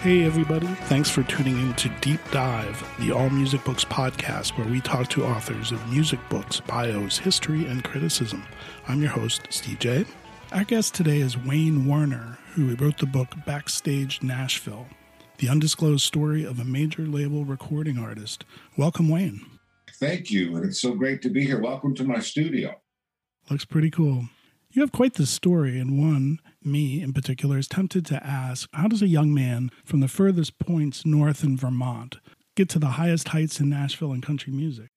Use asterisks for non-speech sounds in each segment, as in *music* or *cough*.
Hey, everybody. Thanks for tuning in to Deep Dive, the All Music Books podcast, where we talk to authors of music books, bios, history, and criticism. I'm your host, Steve J. Our guest today is Wayne Warner, who wrote the book Backstage Nashville, the undisclosed story of a major label recording artist. Welcome, Wayne. Thank you. And it's so great to be here. Welcome to my studio. Looks pretty cool. You have quite the story, and one, me in particular, is tempted to ask how does a young man from the furthest points north in Vermont get to the highest heights in Nashville and country music?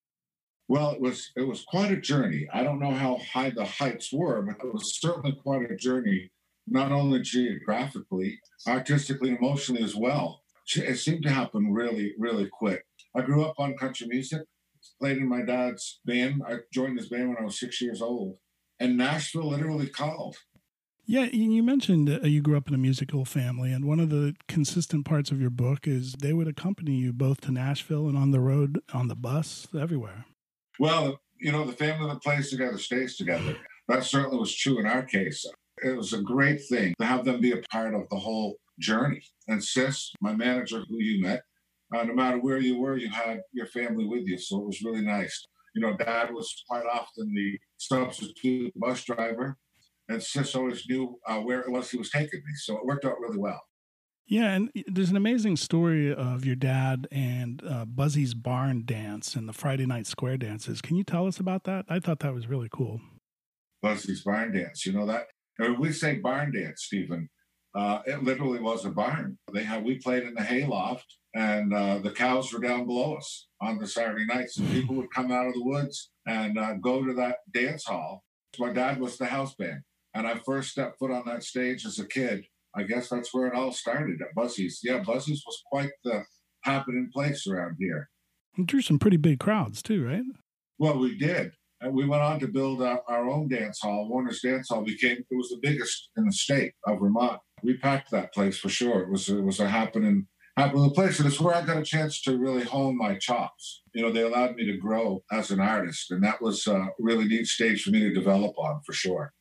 Well, it was it was quite a journey. I don't know how high the heights were, but it was certainly quite a journey, not only geographically, artistically, emotionally as well. It seemed to happen really, really quick. I grew up on country music, played in my dad's band. I joined his band when I was six years old and Nashville literally called. Yeah, you mentioned you grew up in a musical family, and one of the consistent parts of your book is they would accompany you both to Nashville and on the road, on the bus, everywhere. Well, you know, the family that plays together stays together. That certainly was true in our case. It was a great thing to have them be a part of the whole journey. And Sis, my manager, who you met, uh, no matter where you were, you had your family with you. So it was really nice. You know, dad was quite often the substitute bus driver, and Sis always knew uh, where it was he was taking me. So it worked out really well. Yeah, and there's an amazing story of your dad and uh, Buzzy's barn dance and the Friday night square dances. Can you tell us about that? I thought that was really cool. Buzzy's barn dance, you know that? When we say barn dance, Stephen, uh, it literally was a barn. They had we played in the hayloft, and uh, the cows were down below us on the Saturday nights, and people would come out of the woods and uh, go to that dance hall. My dad was the house band, and I first stepped foot on that stage as a kid. I guess that's where it all started at Buzzy's. Yeah, Buzzy's was quite the happening place around here. It drew some pretty big crowds too, right? Well, we did. And we went on to build our, our own dance hall. Warner's Dance Hall became it was the biggest in the state of Vermont. We packed that place for sure. It was it was a happening happening place, and it's where I got a chance to really hone my chops. You know, they allowed me to grow as an artist, and that was a really neat stage for me to develop on for sure.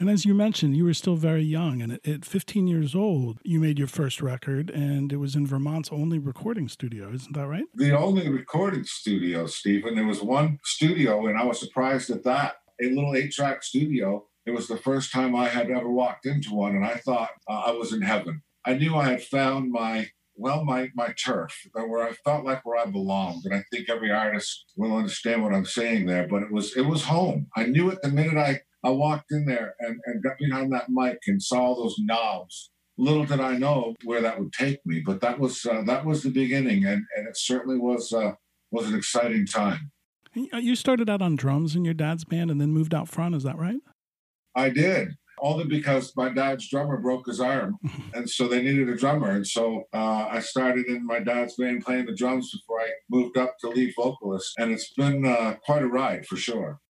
And as you mentioned, you were still very young, and at 15 years old, you made your first record, and it was in Vermont's only recording studio. Isn't that right? The only recording studio, Stephen. There was one studio, and I was surprised at that. A little eight-track studio. It was the first time I had ever walked into one, and I thought uh, I was in heaven. I knew I had found my well my my turf where I felt like where I belonged and I think every artist will understand what I'm saying there but it was it was home I knew it the minute I I walked in there and, and got behind that mic and saw all those knobs. Little did I know where that would take me, but that was uh, that was the beginning, and, and it certainly was uh, was an exciting time. You started out on drums in your dad's band, and then moved out front. Is that right? I did, only because my dad's drummer broke his arm, *laughs* and so they needed a drummer, and so uh, I started in my dad's band playing the drums before I moved up to lead vocalist, and it's been uh, quite a ride for sure.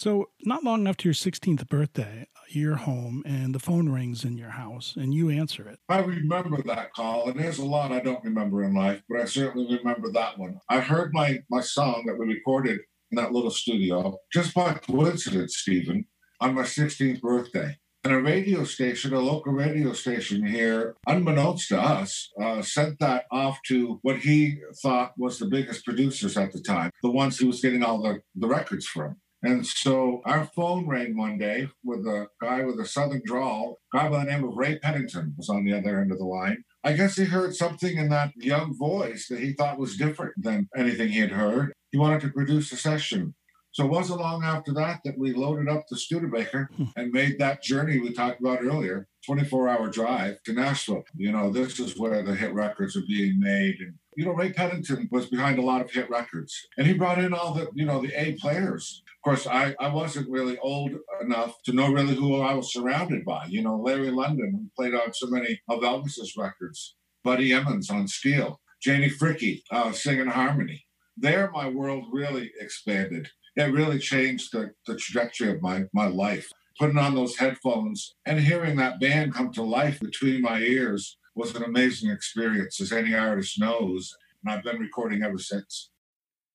So, not long after your 16th birthday, you're home and the phone rings in your house and you answer it. I remember that call, and there's a lot I don't remember in life, but I certainly remember that one. I heard my, my song that we recorded in that little studio just by coincidence, Stephen, on my 16th birthday. And a radio station, a local radio station here, unbeknownst to us, uh, sent that off to what he thought was the biggest producers at the time, the ones he was getting all the, the records from. And so our phone rang one day with a guy with a southern drawl, a guy by the name of Ray Pennington was on the other end of the line. I guess he heard something in that young voice that he thought was different than anything he had heard. He wanted to produce a session. So it wasn't long after that that we loaded up the Studebaker Hmm. and made that journey we talked about earlier, 24 hour drive to Nashville. You know, this is where the hit records are being made. And, you know, Ray Pennington was behind a lot of hit records. And he brought in all the, you know, the A players. Of course, I, I wasn't really old enough to know really who I was surrounded by. You know, Larry Londin, who played on so many of Elvis's records, Buddy Emmons on steel, Janie Fricke uh, singing harmony. There, my world really expanded. It really changed the, the trajectory of my, my life. Putting on those headphones and hearing that band come to life between my ears was an amazing experience, as any artist knows. And I've been recording ever since.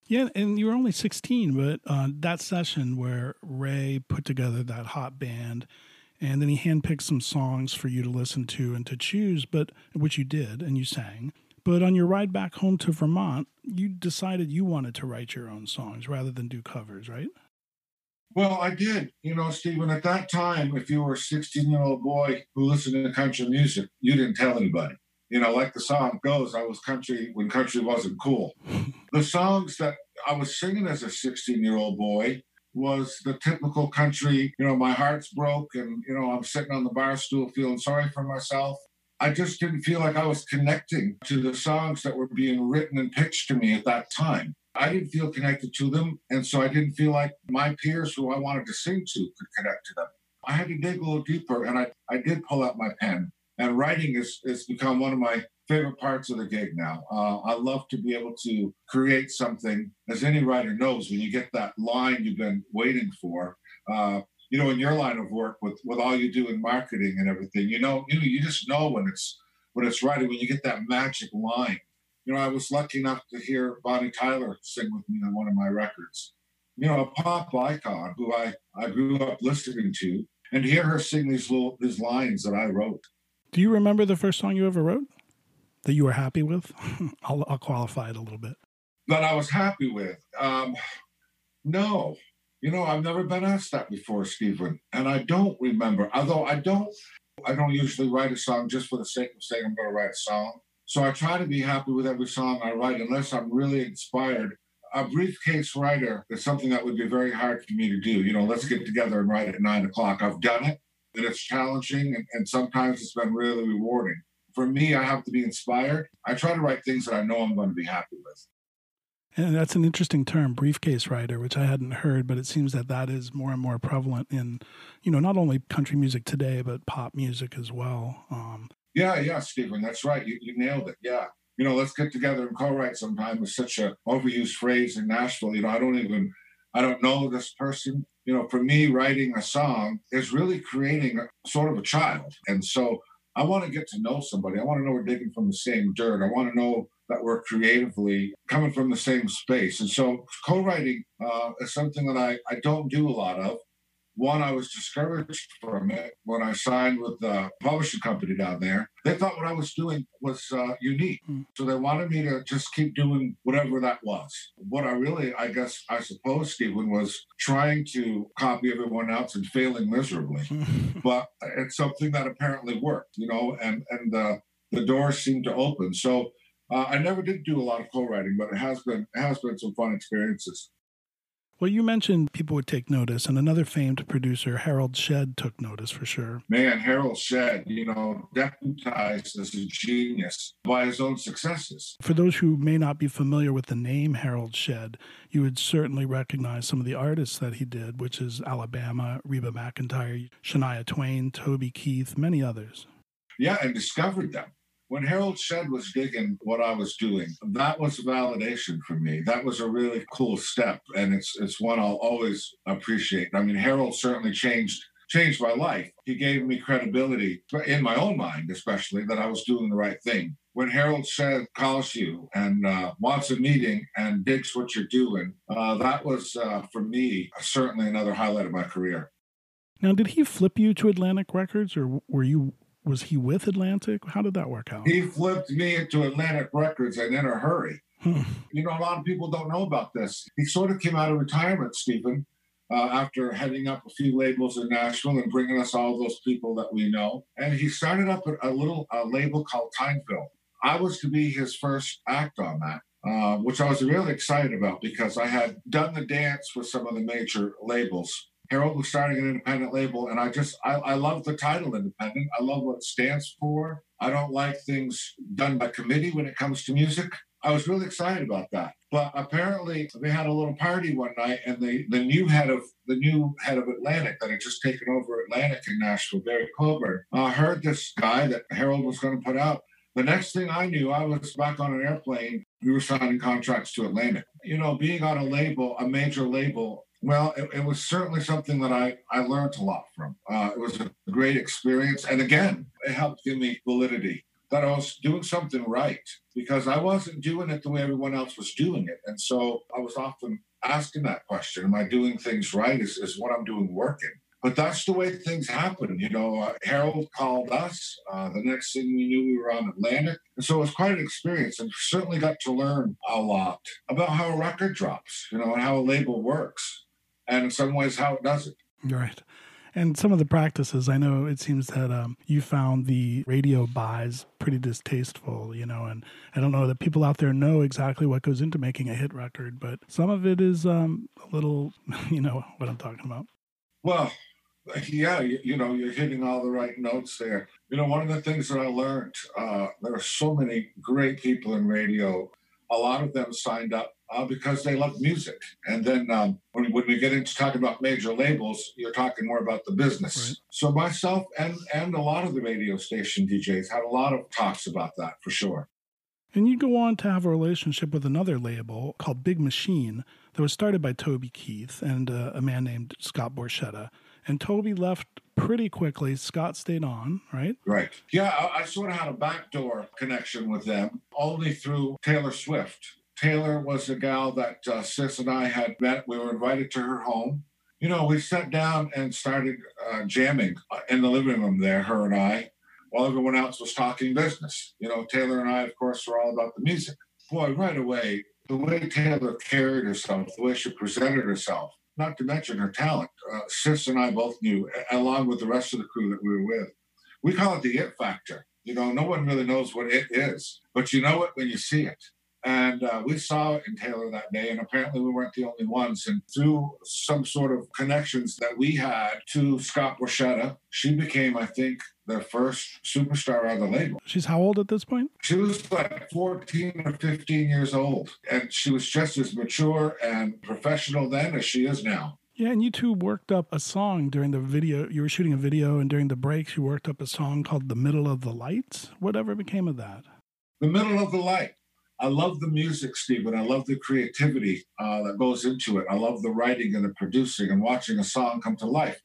Yeah, and you were only 16, but uh, that session where Ray put together that hot band, and then he handpicked some songs for you to listen to and to choose, but which you did and you sang. But on your ride back home to Vermont, you decided you wanted to write your own songs rather than do covers, right? Well, I did. You know, Stephen, at that time, if you were a 16 year old boy who listened to country music, you didn't tell anybody. You know, like the song goes, I was country when country wasn't cool. The songs that I was singing as a 16 year old boy was the typical country, you know, my heart's broke and, you know, I'm sitting on the bar stool feeling sorry for myself. I just didn't feel like I was connecting to the songs that were being written and pitched to me at that time. I didn't feel connected to them. And so I didn't feel like my peers who I wanted to sing to could connect to them. I had to dig a little deeper and I, I did pull out my pen. And writing has, has become one of my favorite parts of the gig now. Uh, I love to be able to create something, as any writer knows, when you get that line you've been waiting for. Uh, you know, in your line of work with with all you do in marketing and everything, you know, you know, you just know when it's when it's right. When you get that magic line. You know, I was lucky enough to hear Bonnie Tyler sing with me on one of my records. You know, a pop icon who I I grew up listening to, and hear her sing these little these lines that I wrote. Do you remember the first song you ever wrote that you were happy with? *laughs* I'll, I'll qualify it a little bit. That I was happy with. Um, no, you know, I've never been asked that before, Stephen, and I don't remember. Although I don't, I don't usually write a song just for the sake of saying I'm going to write a song. So I try to be happy with every song I write, unless I'm really inspired. A briefcase writer is something that would be very hard for me to do. You know, let's get together and write at nine o'clock. I've done it, and it's challenging, and, and sometimes it's been really rewarding. For me, I have to be inspired. I try to write things that I know I'm going to be happy with. And that's an interesting term, briefcase writer, which I hadn't heard, but it seems that that is more and more prevalent in, you know, not only country music today, but pop music as well. Um, Yeah, yeah, Stephen, that's right. You, you nailed it. Yeah. You know, let's get together and co-write sometime is such a overused phrase in Nashville. You know, I don't even, I don't know this person. You know, for me, writing a song is really creating a, sort of a child. And so I want to get to know somebody. I want to know we're digging from the same dirt. I want to know that we're creatively coming from the same space. And so co-writing uh, is something that I, I don't do a lot of. One, I was discouraged from it when I signed with the publishing company down there. They thought what I was doing was uh, unique. Mm. So they wanted me to just keep doing whatever that was. What I really, I guess, I suppose, Stephen, was trying to copy everyone else and failing miserably. *laughs* but it's something that apparently worked, you know, and, and uh, the doors seemed to open. So uh, I never did do a lot of co-writing, but it has been it has been some fun experiences. Well, you mentioned people would take notice, and another famed producer, Harold Shedd, took notice for sure. Man, Harold Shedd, you know, deputized as a genius by his own successes. For those who may not be familiar with the name Harold Shedd, you would certainly recognize some of the artists that he did, which is Alabama, Reba McEntire, Shania Twain, Toby Keith, many others. Yeah, and discovered them. When Harold Shedd was digging what I was doing, that was validation for me. That was a really cool step, and it's it's one I'll always appreciate. I mean, Harold certainly changed changed my life. He gave me credibility in my own mind, especially that I was doing the right thing. When Harold Shedd calls you and uh, wants a meeting and digs what you're doing, uh, that was uh, for me certainly another highlight of my career. Now, did he flip you to Atlantic Records, or were you was he with Atlantic? How did that work out? He flipped me into Atlantic Records and in a hurry. Hmm. You know, a lot of people don't know about this. He sort of came out of retirement, Stephen, uh, after heading up a few labels in Nashville and bringing us all those people that we know. And he started up a, little a label called Timeville. I was to be his first act on that. Uh, which I was really excited about because I had done the dance with some of the major labels Harold was starting an independent label, and I just I, I love the title independent. I love what it stands for. I don't like things done by committee when it comes to music. I was really excited about that. But apparently they had a little party one night and the, the new head of the new head of Atlantic that had just taken over Atlantic in Nashville, Barry Coburn, uh, heard this guy that Harold was going to put out. The next thing I knew, I was back on an airplane. We were signing contracts to Atlantic. You know, being on a label, a major label, well, it, it, was certainly something that I, I learned a lot from. Uh, it was a great experience. And again, it helped give me validity that I was doing something right because I wasn't doing it the way everyone else was doing it. And so I was often asking that question Am I doing things right? Is, is what I'm doing working? But that's the way things happen. You know, uh, Harold called us. Uh, the next thing we knew, we were on Atlantic. And so it was quite an experience and certainly got to learn a lot about how a record drops, you know, and how a label works and in some ways how it does it. Right. And some of the practices, I know it seems that um, you found the radio buys pretty distasteful, you know, and I don't know that people out there know exactly what goes into making a hit record, but some of it is um, a little, *laughs* you know, what I'm talking about. Well, yeah, you, you, know, you're hitting all the right notes there. You know, one of the things that I learned, uh, there are so many great people in radio. A lot of them signed up uh, because they love music. And then um, when, when we get into talking about major labels, you're talking more about the business. Right. So myself and and a lot of the radio station DJs had a lot of talks about that for sure. And you go on to have a relationship with another label called Big Machine that was started by Toby Keith and uh, a man named Scott Borchetta. And Toby left pretty quickly. Scott stayed on, right? Right. Yeah, I, I sort of had a backdoor connection with them only through Taylor Swift. Taylor was a gal that uh, Sis and I had met. We were invited to her home. You know, we sat down and started uh, jamming uh, in the living room there, her and I, while everyone else was talking business. You know, Taylor and I, of course, were all about the music. Boy, right away, the way Taylor carried herself, the way she presented herself, not to mention her talent, uh, Sis and I both knew, along with the rest of the crew that we were with. We call it the it factor. You know, no one really knows what it is, but you know it when you see it. And uh, we saw it in Taylor that day, and apparently we weren't the only ones. And through some sort of connections that we had to Scott Borchetta, she became, I think, the first superstar on the label. She's how old at this point? She was like 14 or 15 years old. And she was just as mature and professional then as she is now. Yeah, and you two worked up a song during the video. You were shooting a video, and during the breaks, you worked up a song called The Middle of the Light. Whatever became of that? The Middle of the Light. I love the music, Stephen. I love the creativity uh, that goes into it. I love the writing and the producing and watching a song come to life.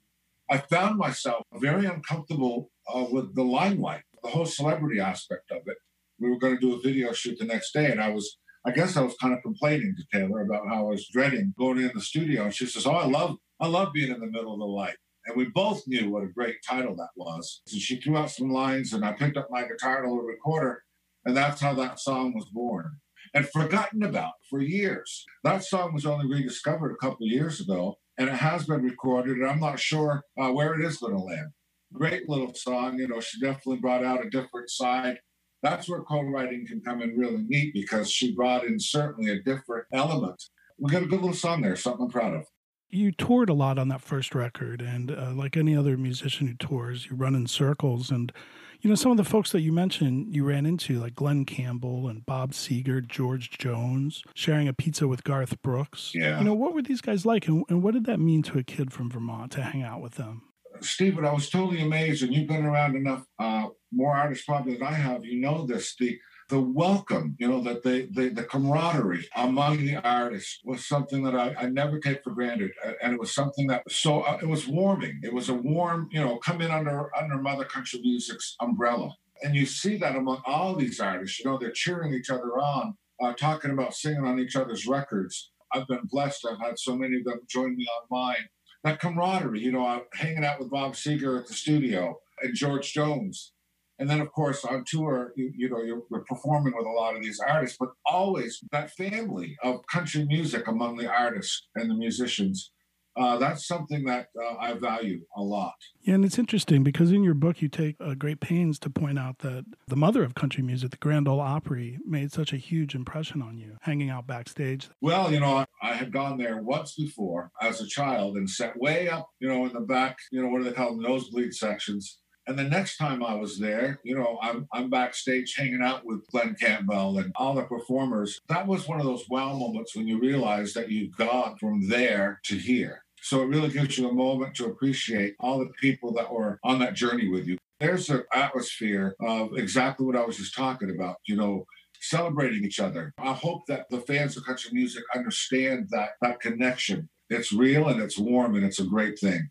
I found myself very uncomfortable uh, with the limelight, the whole celebrity aspect of it. We were going to do a video shoot the next day, and I was, I guess, I was kind of complaining to Taylor about how I was dreading going in the studio. And she says, "Oh, I love, I love being in the middle of the light." And we both knew what a great title that was. So she threw out some lines, and I picked up my guitar and a little recorder and that's how that song was born and forgotten about for years. That song was only rediscovered a couple years ago, and it has been recorded, and I'm not sure uh, where it is going to land. Great little song, you know, she definitely brought out a different side. That's where co-writing can come in really neat because she brought in certainly a different element. We got a good little song there, something I'm proud of. You toured a lot on that first record, and uh, like any other musician who tours, you run in circles and you know, some of the folks that you mentioned you ran into, like Glen Campbell and Bob Seger, George Jones, sharing a pizza with Garth Brooks. Yeah. You know, what were these guys like, and, and what did that mean to a kid from Vermont to hang out with them? Stephen, I was totally amazed, and you've been around enough uh, more artists probably than I have. You know this. The the welcome, you know, that the, the, the camaraderie among the artists was something that I, I never take for granted. And it was something that was so uh, it was warming. It was a warm, you know, come in under under Mother Country Music's umbrella. And you see that among all these artists, you know, they're cheering each other on, uh, talking about singing on each other's records. I've been blessed. I've had so many of them join me on mine. that camaraderie, you know, hanging out with Bob Seger at the studio and George Jones. And then, of course, on tour, you, you know, you're, you're, performing with a lot of these artists, but always that family of country music among the artists and the musicians uh, that's something that uh, I value a lot. Yeah, and it's interesting because in your book you take uh, great pains to point out that the mother of country music, the Grand Ole Opry, made such a huge impression on you, hanging out backstage. Well, you know, I had gone there once before as a child and sat way up, you know, in the back, you know, what do they call them, nosebleed sections. And the next time I was there, you know, I'm, I'm backstage hanging out with Glen Campbell and all the performers. That was one of those wow moments when you realize that you've gone from there to here. So it really gives you a moment to appreciate all the people that were on that journey with you. There's an atmosphere of exactly what I was just talking about, you know, celebrating each other. I hope that the fans of country music understand that that connection. It's real and it's warm and it's a great thing.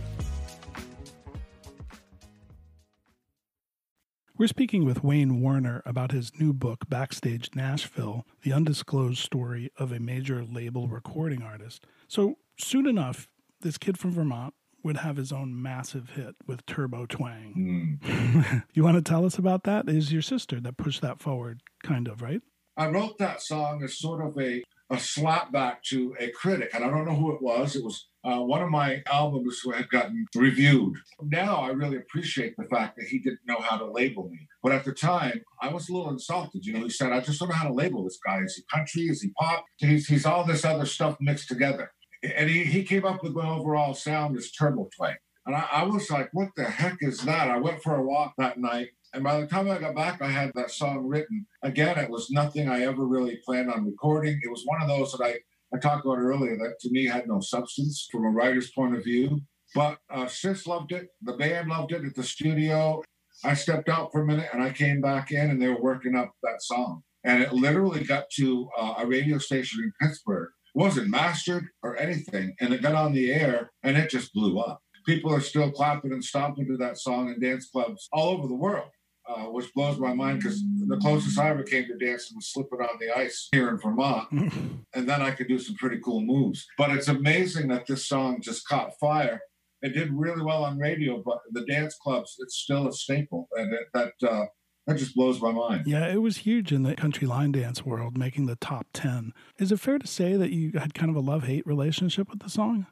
We're speaking with Wayne Warner about his new book, Backstage Nashville The Undisclosed Story of a Major Label Recording Artist. So, soon enough, this kid from Vermont would have his own massive hit with Turbo Twang. Mm. *laughs* you want to tell us about that? Is your sister that pushed that forward, kind of, right? I wrote that song as sort of a, a slap back to a critic, and I don't know who it was. It was uh, one of my albums who had gotten reviewed. Now I really appreciate the fact that he didn't know how to label me. But at the time, I was a little insulted. You know, he said, I just don't know how to label this guy. Is he country? Is he pop? He's, he's all this other stuff mixed together. And he, he came up with my overall sound as Turbo Twang. And I, I was like, what the heck is that? I went for a walk that night. And by the time I got back, I had that song written. Again, it was nothing I ever really planned on recording. It was one of those that I I talked about earlier that to me had no substance from a writer's point of view. But uh, Sis loved it. The band loved it at the studio. I stepped out for a minute and I came back in and they were working up that song. And it literally got to uh, a radio station in Pittsburgh. It wasn't mastered or anything. And it got on the air and it just blew up. People are still clapping and stomping to that song in dance clubs all over the world uh, which blows my mind because the closest I ever came to dancing was slipping on the ice here in Vermont. *laughs* and then I could do some pretty cool moves. But it's amazing that this song just caught fire. It did really well on radio, but the dance clubs, it's still a staple. And it, that, uh, that just blows my mind. Yeah, it was huge in the country line dance world, making the top 10. Is it fair to say that you had kind of a love hate relationship with the song?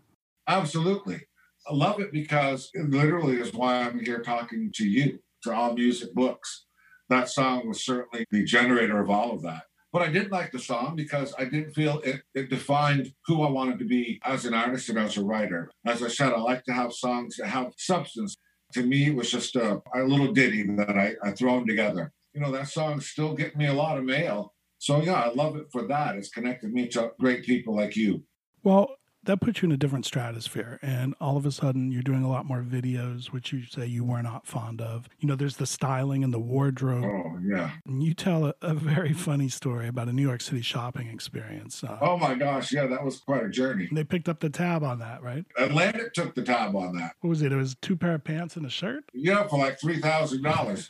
Absolutely. I love it because it literally is why I'm here talking to you to all music books. That song was certainly the generator of all of that. But I did like the song because I didn't feel it, it defined who I wanted to be as an artist and as a writer. As I said, I like to have songs that have substance. To me, it was just a, a little ditty that I, I thrown together. You know, that song's still getting me a lot of mail. So, yeah, I love it for that. It's connected me to great people like you. Well, that puts you in a different stratosphere. And all of a sudden, you're doing a lot more videos, which you say you were not fond of. You know, there's the styling and the wardrobe. Oh, yeah. And you tell a, a very funny story about a New York City shopping experience. Uh, oh, my gosh. Yeah, that was quite a journey. They picked up the tab on that, right? Atlantic took the tab on that. What was it? It was two pair of pants and a shirt? Yeah, for like $3,000.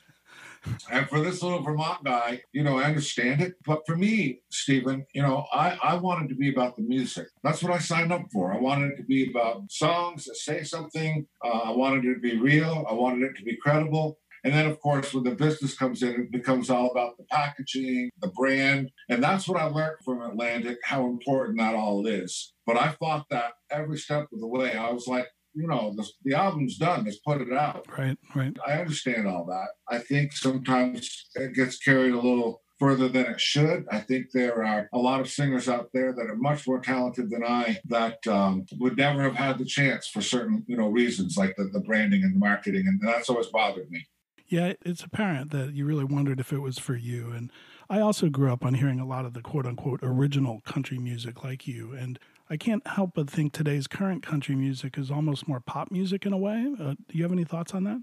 And for this little Vermont guy, you know, I understand it. But for me, Stephen, you know, I, I wanted to be about the music. That's what I signed up for. I wanted it to be about songs that say something. Uh, I wanted it to be real. I wanted it to be credible. And then, of course, when the business comes in, it becomes all about the packaging, the brand. And that's what I learned from Atlantic, how important that all is. But I fought that every step of the way. I was like, you know, the, the album's done. Let's put it out. Right, right. I understand all that. I think sometimes it gets carried a little further than it should. I think there are a lot of singers out there that are much more talented than I that um, would never have had the chance for certain, you know, reasons like the, the branding and the marketing, and that's always bothered me. Yeah, it's apparent that you really wondered if it was for you. And I also grew up on hearing a lot of the quote unquote original country music like you. And I can't help but think today's current country music is almost more pop music in a way. Uh, do you have any thoughts on that?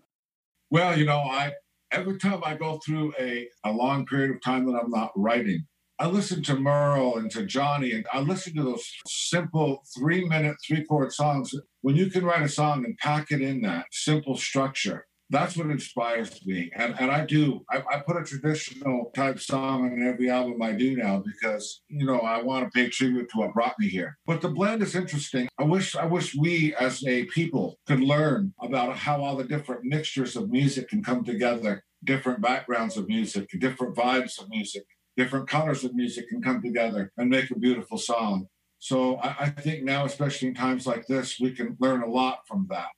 Well, you know, I every time I go through a, a long period of time that I'm not writing, I listen to Merle and to Johnny, and I listen to those simple three minute, three chord songs. When you can write a song and pack it in that simple structure, that's what inspires me. And, and I do, I, I, put a traditional type song on every album I do now because, you know, I want to pay tribute to what brought me here. But the blend is interesting. I wish, I wish we as a people could learn about how all the different mixtures of music can come together, different backgrounds of music, different vibes of music, different colors of music can come together and make a beautiful song. So I, I think now, especially in times like this, we can learn a lot from that.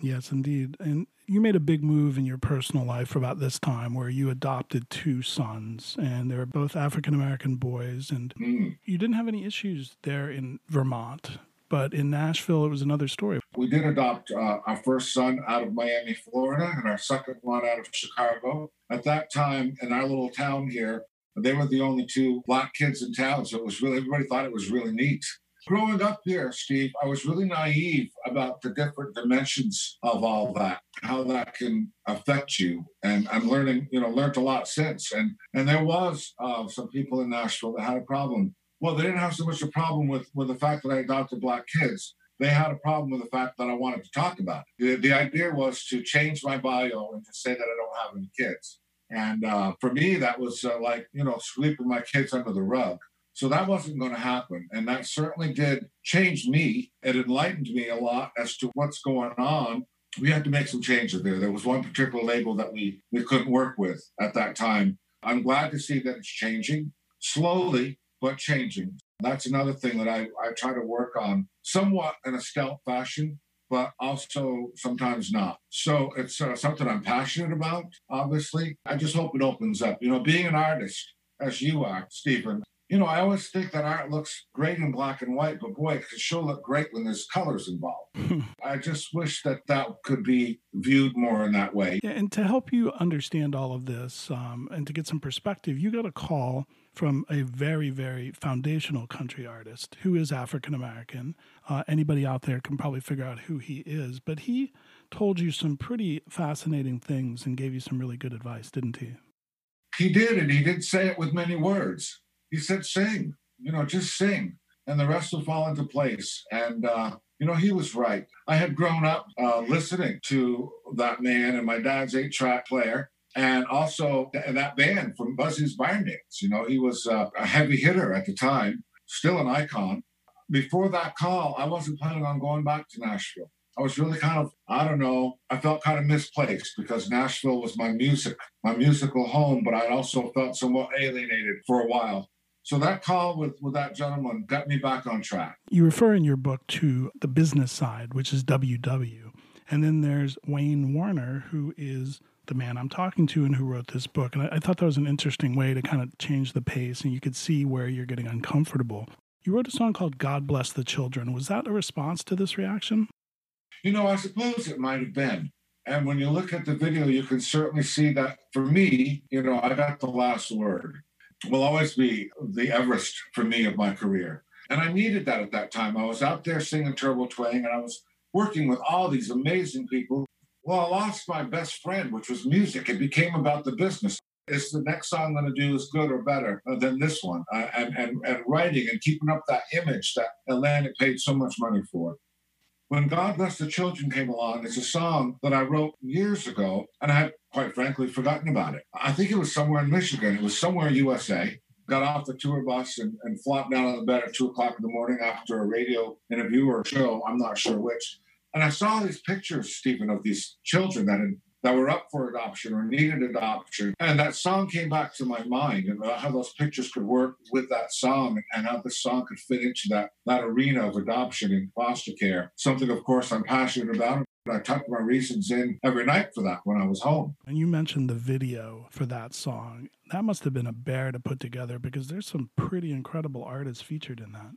Yes, indeed. And you made a big move in your personal life about this time where you adopted two sons and they were both African American boys and mm. you didn't have any issues there in Vermont. But in Nashville, it was another story. We did adopt uh, our first son out of Miami, Florida, and our second one out of Chicago. At that time, in our little town here, they were the only two black kids in town. So it was really, everybody thought it was really neat. Growing up here, Steve, I was really naive about the different dimensions of all that, how that can affect you. And I'm learning, you know, learned a lot since. And and there was uh, some people in Nashville that had a problem. Well, they didn't have so much a problem with with the fact that I adopted black kids. They had a problem with the fact that I wanted to talk about it. The, the idea was to change my bio and to say that I don't have any kids. And uh, for me, that was uh, like, you know, sweeping my kids under the rug. So that wasn't going to happen. And that certainly did change me. It enlightened me a lot as to what's going on. We had to make some changes there. There was one particular label that we, we couldn't work with at that time. I'm glad to see that it's changing slowly, but changing. That's another thing that I, I try to work on somewhat in a stealth fashion, but also sometimes not. So it's uh, something I'm passionate about, obviously. I just hope it opens up. You know, being an artist, as you are, Stephen, you know, I always think that art looks great in black and white, but boy, it can sure look great when there's colors involved. *laughs* I just wish that that could be viewed more in that way. Yeah, and to help you understand all of this um, and to get some perspective, you got a call from a very, very foundational country artist who is African American. Uh, anybody out there can probably figure out who he is, but he told you some pretty fascinating things and gave you some really good advice, didn't he? He did, and he did say it with many words he said, sing, you know, just sing, and the rest will fall into place. And, uh, you know, he was right. I had grown up uh, listening to that man and my dad's eight track player. And also that band from Buzzy's Barn Dance. You know, he was uh, a heavy hitter at the time, still an icon. Before that call, I wasn't planning on going back to Nashville. I was really kind of, I don't know, I felt kind of misplaced because Nashville was my music, my musical home, but I also felt somewhat alienated for a while. So that call with, with that gentleman got me back on track. You refer in your book to the business side, which is WW. And then there's Wayne Warner, who is the man I'm talking to and who wrote this book. And I, I, thought that was an interesting way to kind of change the pace and you could see where you're getting uncomfortable. You wrote a song called God Bless the Children. Was that a response to this reaction? You know, I suppose it might have been. And when you look at the video, you can certainly see that for me, you know, I got the last word will always be the Everest for me of my career. And I needed that at that time. I was out there singing Turbo Twang and I was working with all these amazing people. Well, I lost my best friend, which was music. It became about the business. Is the next song I'm going to do as good or better than this one? Uh, and, and, and writing and keeping up that image that Atlantic paid so much money for. When God Bless the Children came along, it's a song that I wrote years ago, and I had, quite frankly, forgotten about it. I think it was somewhere in Michigan. It was somewhere USA. Got off the tour bus and, and flopped down on the bed at two o'clock in the morning after a radio interview or show, I'm not sure which. And I saw these pictures, Stephen, of these children that had that were up for adoption or needed adoption. And that song came back to my mind and how those pictures could work with that song and how the song could fit into that, that arena of adoption and foster care. Something, of course, I'm passionate about. I tucked my reasons in every night for that when I was home. And you mentioned the video for that song. That must have been a bear to put together because there's some pretty incredible artists featured in that.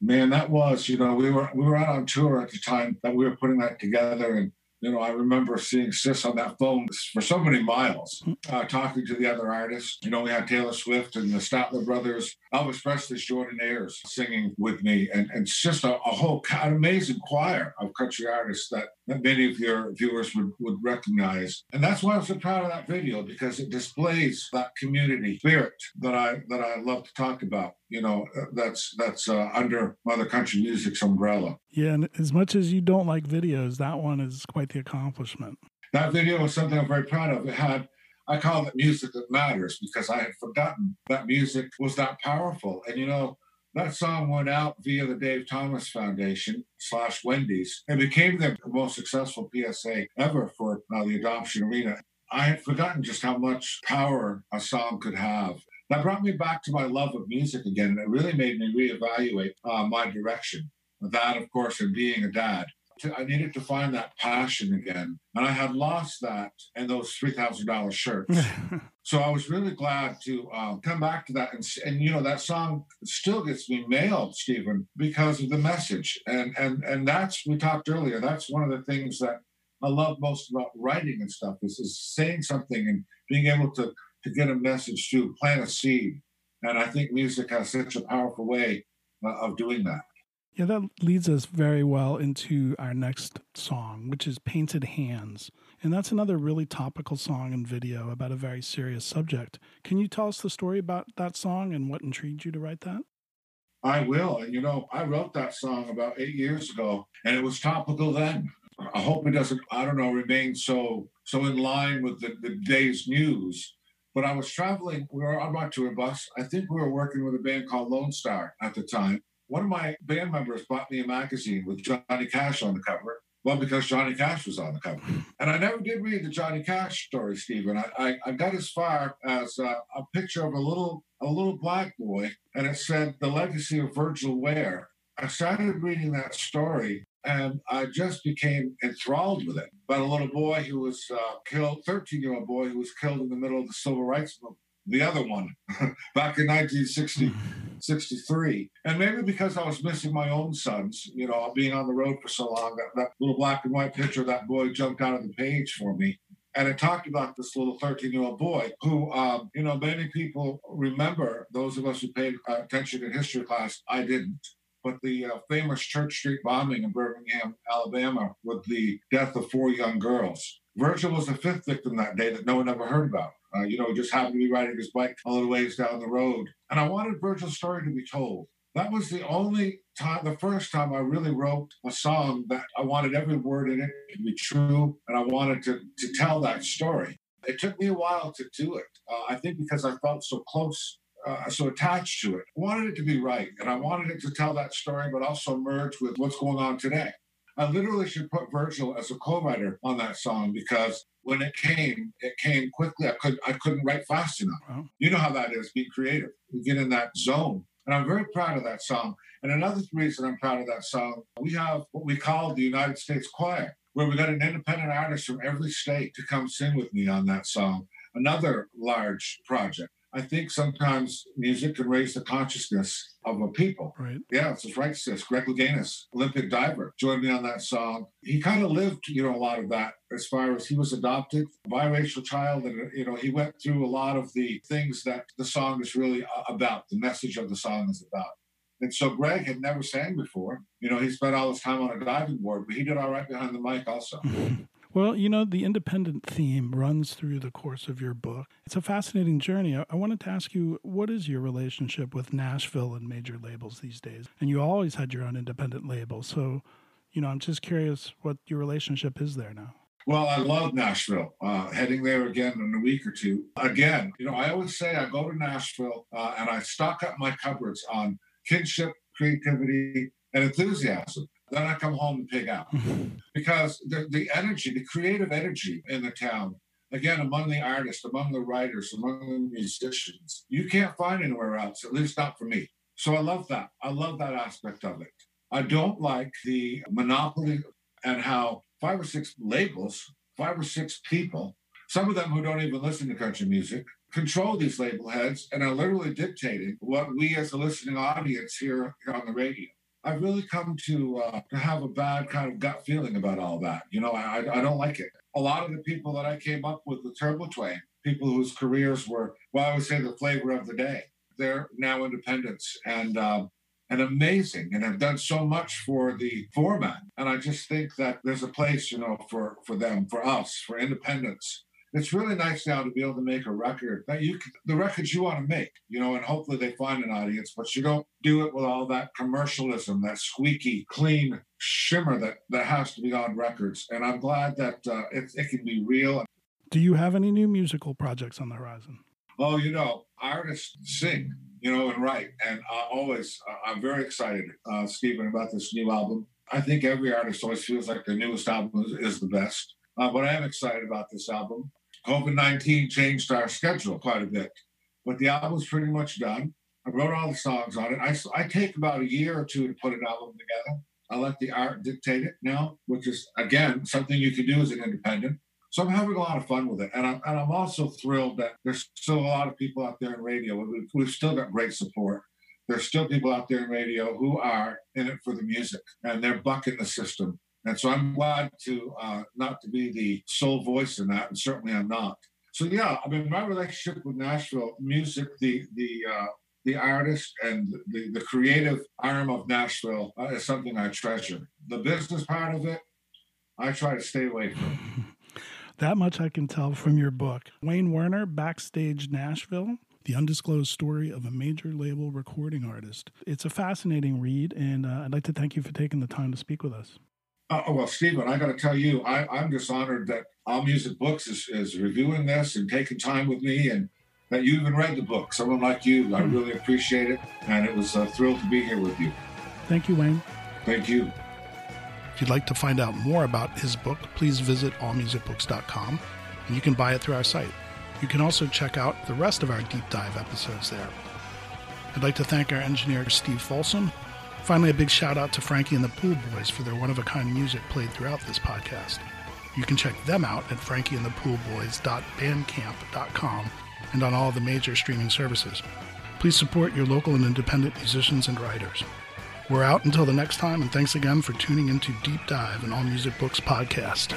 Man, that was, you know, we were we were out on tour at the time that we were putting that together and you know, I remember seeing Sis on that phone for so many miles, uh, talking to the other artists. You know, we had Taylor Swift and the Statler Brothers, Elvis Presley's Jordanaires singing with me, and, and it's just a, a whole an amazing choir of country artists that, that many of your viewers would, would recognize. And that's why I'm so proud of that video because it displays that community spirit that I that I love to talk about you know uh, that's that's uh, under mother country music's umbrella yeah and as much as you don't like videos that one is quite the accomplishment. That video was something i'm very proud of. It had i call it music that matters because i had forgotten that music was that powerful. And you know that song went out via the dave thomas foundation slash wendy's and became the most successful psa ever for uh, the adoption arena. I had forgotten just how much power a song could have. That brought me back to my love of music again, and it really made me reevaluate uh, my direction. That, of course, and being a dad. I needed to find that passion again. And I had lost that in those $3,000 shirts. *laughs* so I was really glad to uh, come back to that. And, and, you know, that song still gets me mailed, Stephen, because of the message. And, and, and that's, we talked earlier, that's one of the things that I love most about writing and stuff is, is saying something and being able to to get a message to plant a seed. And I think music has such a powerful way uh, of doing that. Yeah, that leads us very well into our next song, which is Painted Hands. And that's another really topical song and video about a very serious subject. Can you tell us the story about that song and what intrigued you to write that? I will. And you know, I wrote that song about eight years ago, and it was topical then. I hope it doesn't, I don't know, remain so so in line with the, the day's news. But I was traveling, we were on my tour bus. I think we were working with a band called Lone Star at the time. One of my band members bought me a magazine with Johnny Cash on the cover. Well, because Johnny Cash was on the cover. And I never did read the Johnny Cash story, Stephen. I, I, I got as far as uh, a picture of a little a little black boy, and it said the legacy of Virgil Ware. I started reading that story and I just became enthralled with it. But a little boy who was uh, killed, 13 year old boy who was killed in the middle of the civil rights movement. The other one *laughs* back in 1960, 63. And maybe because I was missing my own sons, you know, being on the road for so long, that, that little black and white picture of that boy jumped out of the page for me and it talked about this little 13 year old boy who, um, you know, many people remember, those of us who paid attention in history class, I didn't but the uh, famous Church Street bombing in Birmingham, Alabama, with the death of four young girls. Virgil was the fifth victim that day that no one ever heard about. Uh, you know, just happened to be riding his bike a little ways down the road. And I wanted Virgil's story to be told. That was the only time, the first time I really wrote a song that I wanted every word in it to be true and I wanted to, to tell that story. It took me a while to do it. Uh, I think because I felt so close uh, so attached to it. I wanted it to be right, and I wanted it to tell that story, but also merge with what's going on today. I literally should put Virgil as a co-writer on that song because when it came, it came quickly. I could I couldn't write fast enough. Wow. You know how that is, being creative. You get in that zone. And I'm very proud of that song. And another reason I'm proud of that song, we have what we call the United States Choir, where we got an independent artist from every state to come sing with me on that song. Another large project. I think sometimes music can raise the consciousness of a people. Right. Yeah, it's just right, sis. Greg Louganis, Olympic diver, joined me on that song. He kind of lived, you know, a lot of that as far as he was adopted, biracial child, and you know, he went through a lot of the things that the song is really uh, about. The message of the song is about. And so Greg had never sang before. You know, he spent all his time on a diving board, but he did all right behind the mic also. *laughs* Well, you know, the independent theme runs through the course of your book. It's a fascinating journey. I wanted to ask you, what is your relationship with Nashville and major labels these days? And you always had your own independent label. So, you know, I'm just curious what your relationship is there now. Well, I love Nashville. Uh, heading there again in a week or two. Again, you know, I always say I go to Nashville uh, and I stock up my cupboards on kinship, creativity, and enthusiasm. Then I come home and pig out *laughs* because the, the energy, the creative energy in the town, again, among the artists, among the writers, among the musicians, you can't find anywhere else, at least not for me. So I love that. I love that aspect of it. I don't like the monopoly and how five or six labels, five or six people, some of them who don't even listen to country music, control these label heads and are literally dictating what we as a listening audience hear on the radio. I've really come to uh, to have a bad kind of gut feeling about all that. You know, I, I don't like it. A lot of the people that I came up with with Turbo Twain, people whose careers were, well, I would say the flavor of the day. They're now independents and um, and amazing, and have done so much for the format. And I just think that there's a place, you know, for for them, for us, for independents it's really nice now to be able to make a record that you can, the records you want to make, you know, and hopefully they find an audience, but you don't do it with all that commercialism, that squeaky, clean shimmer that, that has to be on records. And I'm glad that uh, it, it can be real. Do you have any new musical projects on the horizon? Oh, you know, artists sing, you know, and write. And I always, I'm very excited, uh, Stephen, about this new album. I think every artist always feels like their newest album is, is the best. Uh, but I am excited about this album. COVID 19 changed our schedule quite a bit, but the album's pretty much done. I wrote all the songs on it. I, I take about a year or two to put an album together. I let the art dictate it now, which is, again, something you can do as an independent. So I'm having a lot of fun with it. And I'm, and I'm also thrilled that there's still a lot of people out there in radio. We've, we've still got great support. There's still people out there in radio who are in it for the music and they're bucking the system. And so I'm glad to uh, not to be the sole voice in that, and certainly I'm not. So yeah, I mean, my relationship with Nashville music, the the uh, the artist and the, the creative arm of Nashville uh, is something I treasure. The business part of it, I try to stay away from. *laughs* that much I can tell from your book. Wayne Warner, Backstage Nashville the undisclosed story of a major label recording artist. It's a fascinating read, and uh, I'd like to thank you for taking the time to speak with us. Uh, well, Stephen, I got to tell you, I, am just honored that All Music Books is, is reviewing this and taking time with me, and that you even read the book. Someone like you, I hmm. really appreciate it, and it was a thrill to be here with you. Thank you, Wayne. Thank you. If you'd like to find out more about his book, please visit allmusicbooks.com, and you can buy it through our site. You can also check out the rest of our deep dive episodes there. I'd like to thank our engineer, Steve Folsom, Finally, a big shout out to Frankie and the Pool Boys for their one of a kind music played throughout this podcast. You can check them out at frankieandthepoolboys.bandcamp.com and on all the major streaming services. Please support your local and independent musicians and writers. We're out until the next time, and thanks again for tuning into Deep Dive, and All Music Books podcast.